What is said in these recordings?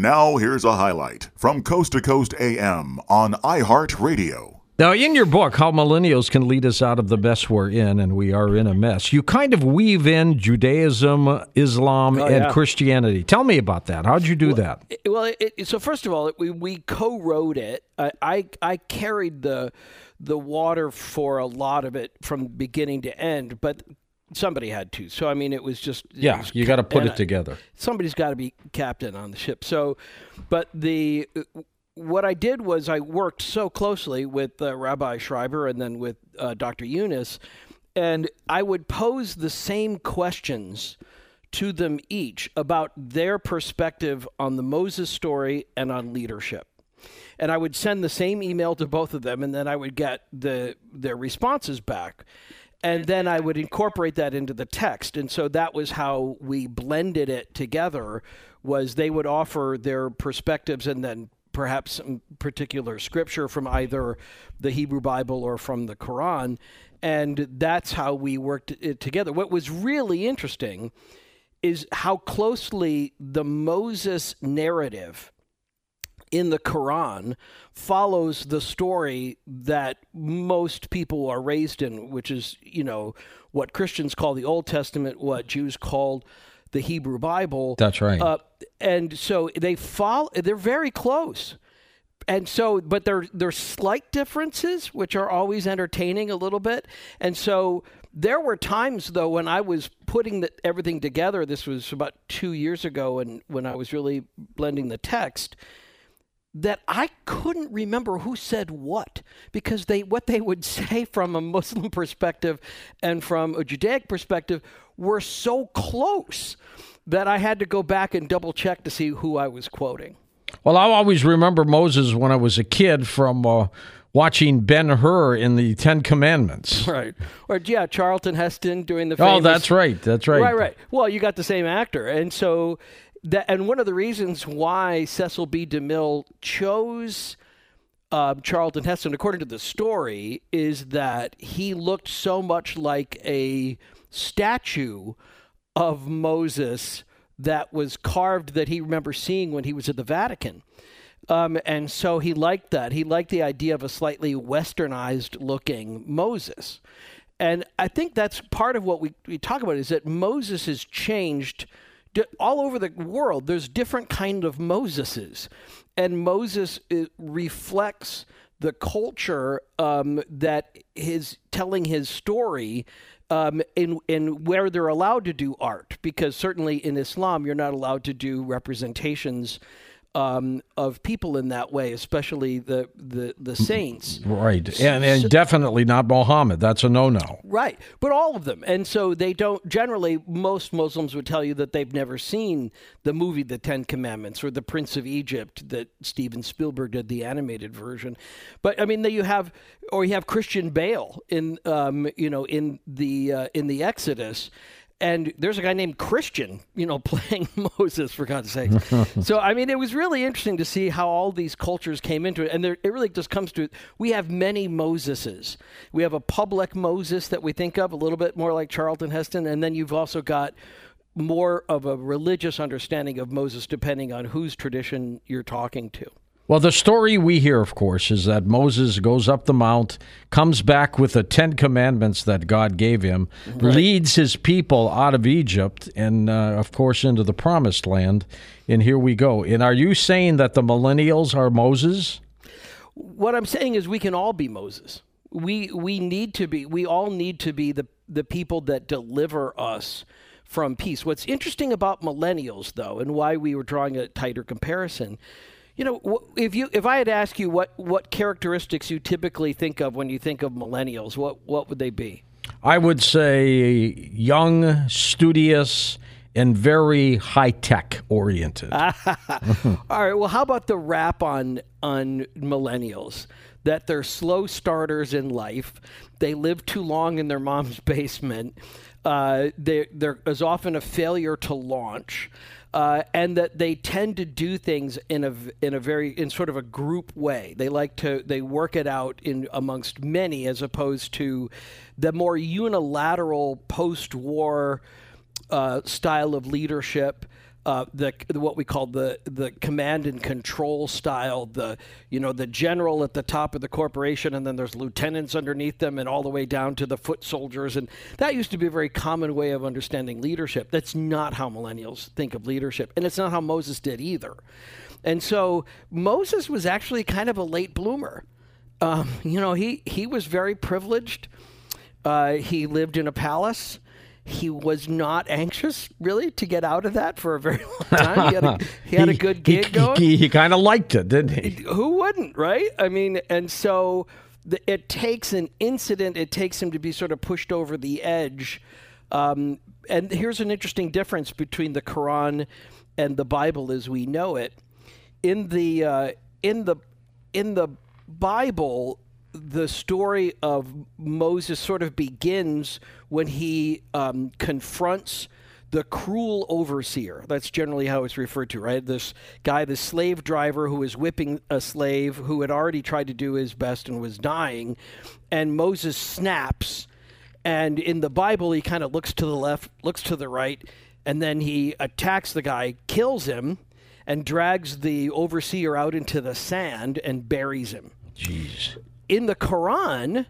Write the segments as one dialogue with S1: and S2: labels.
S1: Now, here's a highlight from Coast to Coast AM on iHeartRadio.
S2: Now, in your book, How Millennials Can Lead Us Out of the Mess We're In, and we are in a mess, you kind of weave in Judaism, Islam,
S3: Oh,
S2: and
S3: yeah.
S2: Christianity. Tell me about that. How'd you do that?
S3: It- well, it, it- so first of all, it, we, we co-wrote it. I, I I carried the the water for a lot of it from beginning to end, but somebody had to. So I mean, it was just
S2: Yeah,
S3: was
S2: you got to put it together.
S3: somebody's got to be captain on the ship. So, but the what I did was I worked so closely with uh, Rabbi Schreiber and then with uh, Dr. Eunice, and I would pose the same questions to them each about their perspective on the Moses story and on leadership. And I would send the same email to both of them, and then I would get the their responses back and then I would incorporate that into the text. And so that was how we blended it together was they would offer their perspectives and then perhaps some particular scripture from either the Hebrew Bible or from the Quran. And that's how we worked it together. What was really interesting is how closely the Moses narrative in the Quran follows the story that most people are raised in, which is, you know, what Christians call the Old Testament, what Jews called the Hebrew Bible.
S2: That's right.
S3: Uh, and so they follow, they're very close. And so, but there there's slight differences, which are always entertaining a little bit. And so, there were times though when I was putting the, everything together. This was about two years ago, and when I was really blending the text, that I couldn't remember who said what because they what they would say from a Muslim perspective and from a Judaic perspective were so close that I had to go back and double check to see who I was quoting.
S2: Well, I always remember Moses when I was a kid from uh, watching Ben Hur in the Ten Commandments.
S3: Right. Or yeah, Charlton Heston doing the
S2: Oh, that's right. That's right.
S3: Right, right. Well, you got the same actor, and so that, and one of the reasons why Cecil B. DeMille chose um, Charlton Heston, according to the story, is that he looked so much like a statue of Moses that was carved that he remembers seeing when he was at the Vatican. Um, and so he liked that. He liked the idea of a slightly westernized looking Moses. And I think that's part of what we, we talk about is that Moses has changed all over the world. There's different kind of Moseses. And Moses reflects the culture um, that is telling his story um, in in where they're allowed to do art, because certainly in Islam you're not allowed to do representations um, of people in that way, especially the the, the saints.
S2: Right. And, and definitely not Mohammed. That's a no no.
S3: Right, but all of them, and so they don't. Generally, most Muslims would tell you that they've never seen the movie The Ten Commandments or The Prince of Egypt that Steven Spielberg did the animated version. But I mean, you have, or you have Christian Bale in, um, you know, in the uh, in the Exodus. And there's a guy named Christian, you know, playing Moses for God's sake. so I mean, it was really interesting to see how all these cultures came into it, and there, it really just comes to we have many Moseses. We have a public Moses that we think of a little bit more like Charlton Heston, and then you've also got more of a religious understanding of Moses, depending on whose tradition you're talking to.
S2: Well, the story we hear, of course, is that Moses goes up the mount, comes back with the Ten Commandments that God gave him, leads his people out of Egypt, and, uh, of course, into the promised land. And here we go. And are you saying that the millennials are Moses?
S3: what I'm saying is we can all be Moses. We we need to be we all need to be the the people that deliver us from peace. What's interesting about millennials though and why we were drawing a tighter comparison you know, if you if I had asked you what what characteristics you typically think of when you think of millennials, what what would they be?
S2: I would say young, studious, and very high tech oriented.
S3: All right. Well, how about the rap on on millennials? That they're slow starters in life. They live too long in their mom's basement. Uh, they, there is often a failure to launch, uh, and that they tend to do things in a in a very in sort of a group way. They like to they work it out in amongst many, as opposed to the more unilateral post-war uh, style of leadership uh, the what we call the the command and control style. The you know the general at the top of the corporation, and then there's lieutenants underneath them, and all the way down to the foot soldiers. And that used to be a very common way of understanding leadership. That's not how millennials think of leadership, and it's not how Moses did either. And so Moses was actually kind of a late bloomer. Um, you know, he he was very privileged. Uh, he lived in a palace he was not anxious really to get out of that for a very long time. He had a, he had a good gig
S2: he,
S3: going.
S2: He, he kind of liked it, didn't he?
S3: Who wouldn't, right? I mean, and so the, it takes an incident, it takes him to be sort of pushed over the edge. Um, and here's an interesting difference between the Quran and the Bible as we know it. In the uh, in the in the Bible, the story of Moses sort of begins when he um, confronts the cruel overseer. That's generally how it's referred to, right? This guy, the slave driver who is whipping a slave who had already tried to do his best and was dying. And Moses snaps. And in the Bible, he kind of looks to the left, looks to the right, and then he attacks the guy, kills him, and drags the overseer out into the sand and buries him.
S2: Jeez
S3: in the Quran,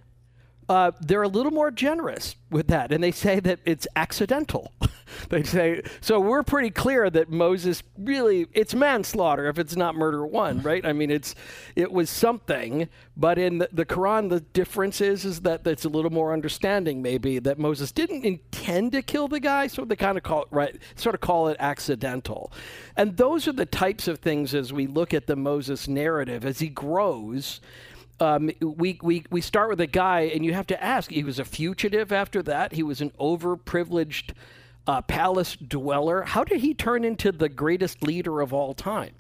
S3: uh, they're a little more generous with that, and they say that it's accidental. they say so. We're pretty clear that Moses really it's manslaughter if it's not murder one, right? I mean, it's it was something, but in the, the Quran, the difference is is that it's a little more understanding, maybe that Moses didn't intend to kill the guy, so they kind of call it right, sort of call it accidental, and those are the types of things as we look at the Moses narrative as he grows um, we, we, we start with a guy, and you have to ask he was a fugitive after that, he was an overprivileged uh, palace dweller. How did he turn into the greatest leader of all time?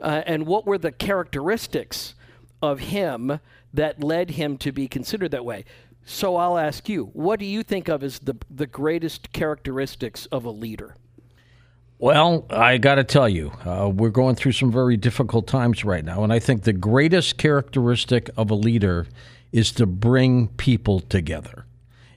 S3: Uh, and what were the characteristics of him that led him to be considered that way? So I'll ask you, what do you think of as the, the greatest characteristics of a leader?
S2: Well, I got to tell you, uh, we're going through some very difficult times right now. And I think the greatest characteristic of a leader is to bring people together.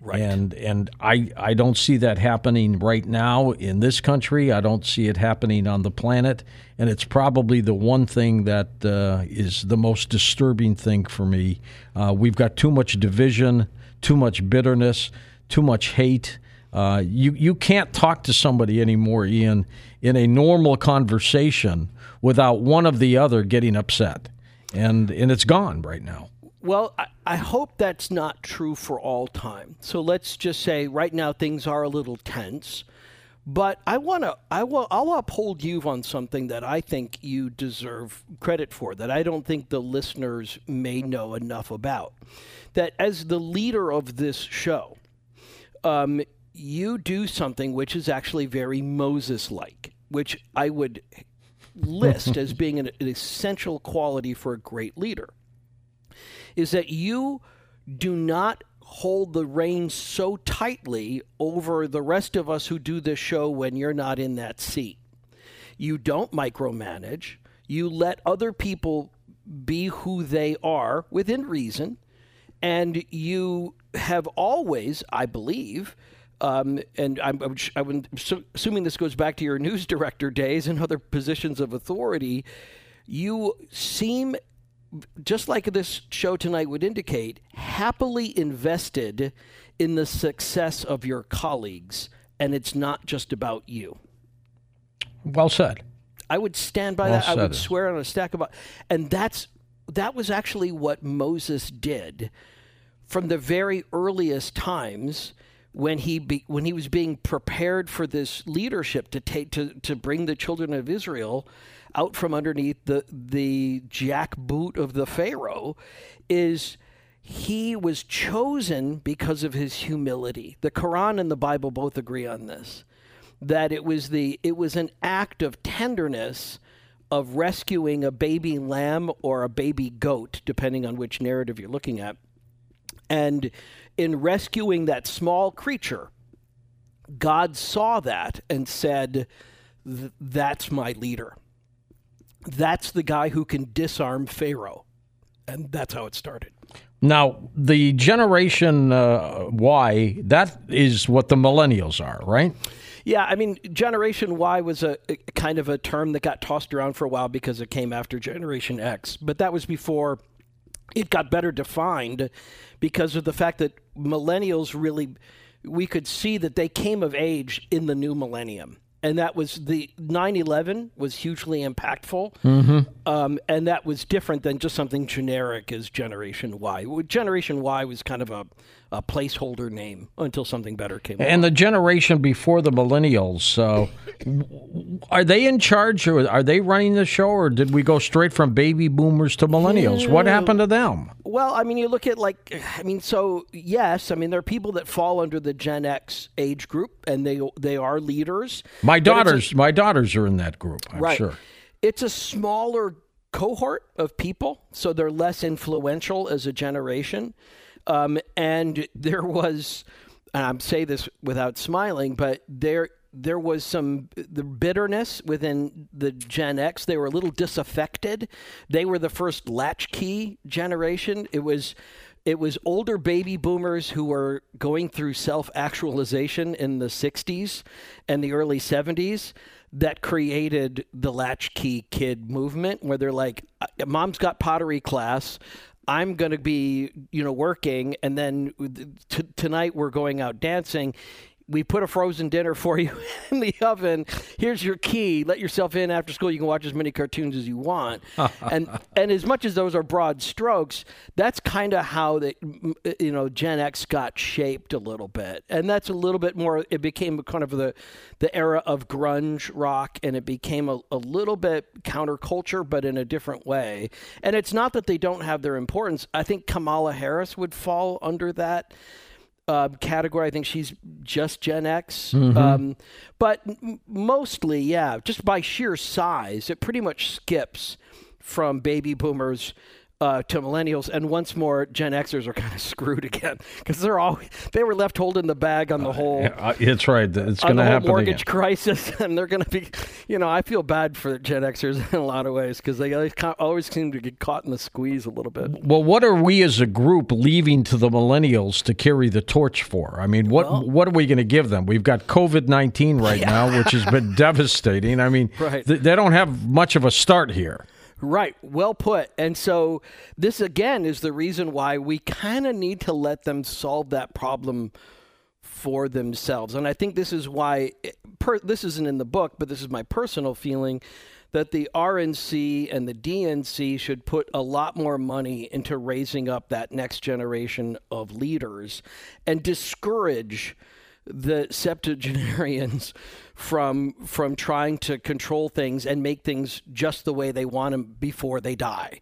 S3: Right.
S2: And and I, I don't see that happening right now in this country. I don't see it happening on the planet. And it's probably the one thing that uh, is the most disturbing thing for me. Uh, we've got too much division, too much bitterness, too much hate. Uh, you you can't talk to somebody anymore, Ian, in a normal conversation without one of the other getting upset, and and it's gone right now.
S3: Well, I, I hope that's not true for all time. So let's just say right now things are a little tense. But I want to, I will, I'll uphold you on something that I think you deserve credit for, that I don't think the listeners may know enough about. That as the leader of this show, um, you do something which is actually very Moses like, which I would list as being an, an, essential quality for a great leader, is that you do not hold the reins so tightly over the rest of us who do this show when you're not in that seat. You don't micromanage. You let other people be who they are within reason. And you have always, I believe, um, and I'm, I'm, assuming this goes back to your news director days and other positions of authority. You seem, just like this show tonight would indicate, happily invested in the success of your colleagues, and it's not just about you.
S2: Well said.
S3: I would stand by well that. I would swear on a stack of, and that's that was actually what Moses did from the very earliest times when he be, when he was being prepared for this leadership to take to, to bring the children of Israel out from underneath the the jackboot of the Pharaoh is he was chosen because of his humility. The Quran and the Bible both agree on this that it was the it was an act of tenderness of rescuing a baby lamb or a baby goat depending on which narrative you're looking at and in rescuing that small creature, God saw that and said, That's my leader. That's the guy who can disarm Pharaoh. And that's how it started.
S2: Now, the generation uh, Y, that is what the millennials are, right?
S3: Yeah, I mean, Generation Y was a, a, kind of a term that got tossed around for a while because it came after Generation X, but that was before it got better defined because of the fact that millennials really, we could see that they came of age in the new millennium. And that was the 9-11 was hugely impactful. Mm-hmm. um, and that was different than just something generic as generation y. Generation y was kind of a, a placeholder name until something better came
S2: and
S3: along.
S2: the generation before the millennials so are they in charge or are they running the show or did we go straight from baby boomers to millennials yeah. what happened to them
S3: well i mean you look at like i mean so yes i mean there are people that fall under the gen x age group and they they are leaders
S2: my daughters, a, my daughters are in that group. I'm
S3: right.
S2: sure.
S3: It's a smaller cohort of people, so they're less influential as a generation. Um, and there was, and I'm say this without smiling, but there there was some the bitterness within the Gen X. They were a little disaffected. They were the first latchkey generation. It was it was older baby boomers who were going through self actualization in the 60s and the early 70s that created the latchkey kid movement where they're like uh, mom's got pottery class i'm going to be you know working and then uh, t- tonight we're going out dancing we put a frozen dinner for you in the oven. Here's your key. Let yourself in after school. You can watch as many cartoons as you want. and and as much as those are broad strokes, that's kind of how the uh, you know Gen X got shaped a little bit. And that's a little bit more. It became kind of the the era of grunge rock, and it became a, a little bit counterculture, but in a different way. And it's not that they don't have their importance. I think Kamala Harris would fall under that uh, category. I think she's just Gen X. Mm-hmm. Um, but m- mostly, yeah, just by sheer size, it pretty much skips from baby boomers uh, to millennials, and once more, Gen Xers are kind of screwed again because they're all they were left holding the bag on the whole. Uh,
S2: it's right. It's going to happen.
S3: Mortgage
S2: again.
S3: crisis, and they're going to be. You know, I feel bad for Gen Xers in a lot of ways because they always seem to get caught in the squeeze a little bit.
S2: Well, what are we as a group leaving to the millennials to carry the torch for? I mean, what well, what are we going to give them? We've got COVID nineteen right yeah. now, which has been devastating. I mean, right. th- they don't have much of a start here.
S3: Right, well put. And so this again is the reason why we kind of need to let them solve that problem for themselves. And I think this is why per, this isn't in the book, but this is my personal feeling that the RNC and the DNC should put a lot more money into raising up that next generation of leaders and discourage the septuagenarians from from trying to control things and make things just the way they want them before they die.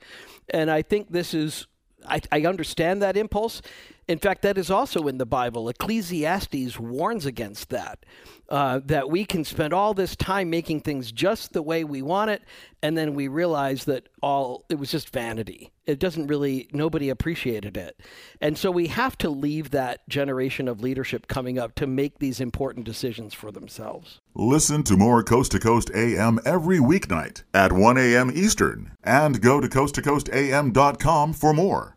S3: And I think this is I, I understand that impulse. In fact, that is also in the Bible. Ecclesiastes warns against that. Uh, that we can spend all this time making things just the way we want it, and then we realize that all it was just vanity. It doesn't really nobody appreciated it, and so we have to leave that generation of leadership coming up to make these important decisions for themselves.
S1: Listen to more Coast to Coast AM every weeknight at 1 a.m. Eastern, and go to coasttocoastam.com for more.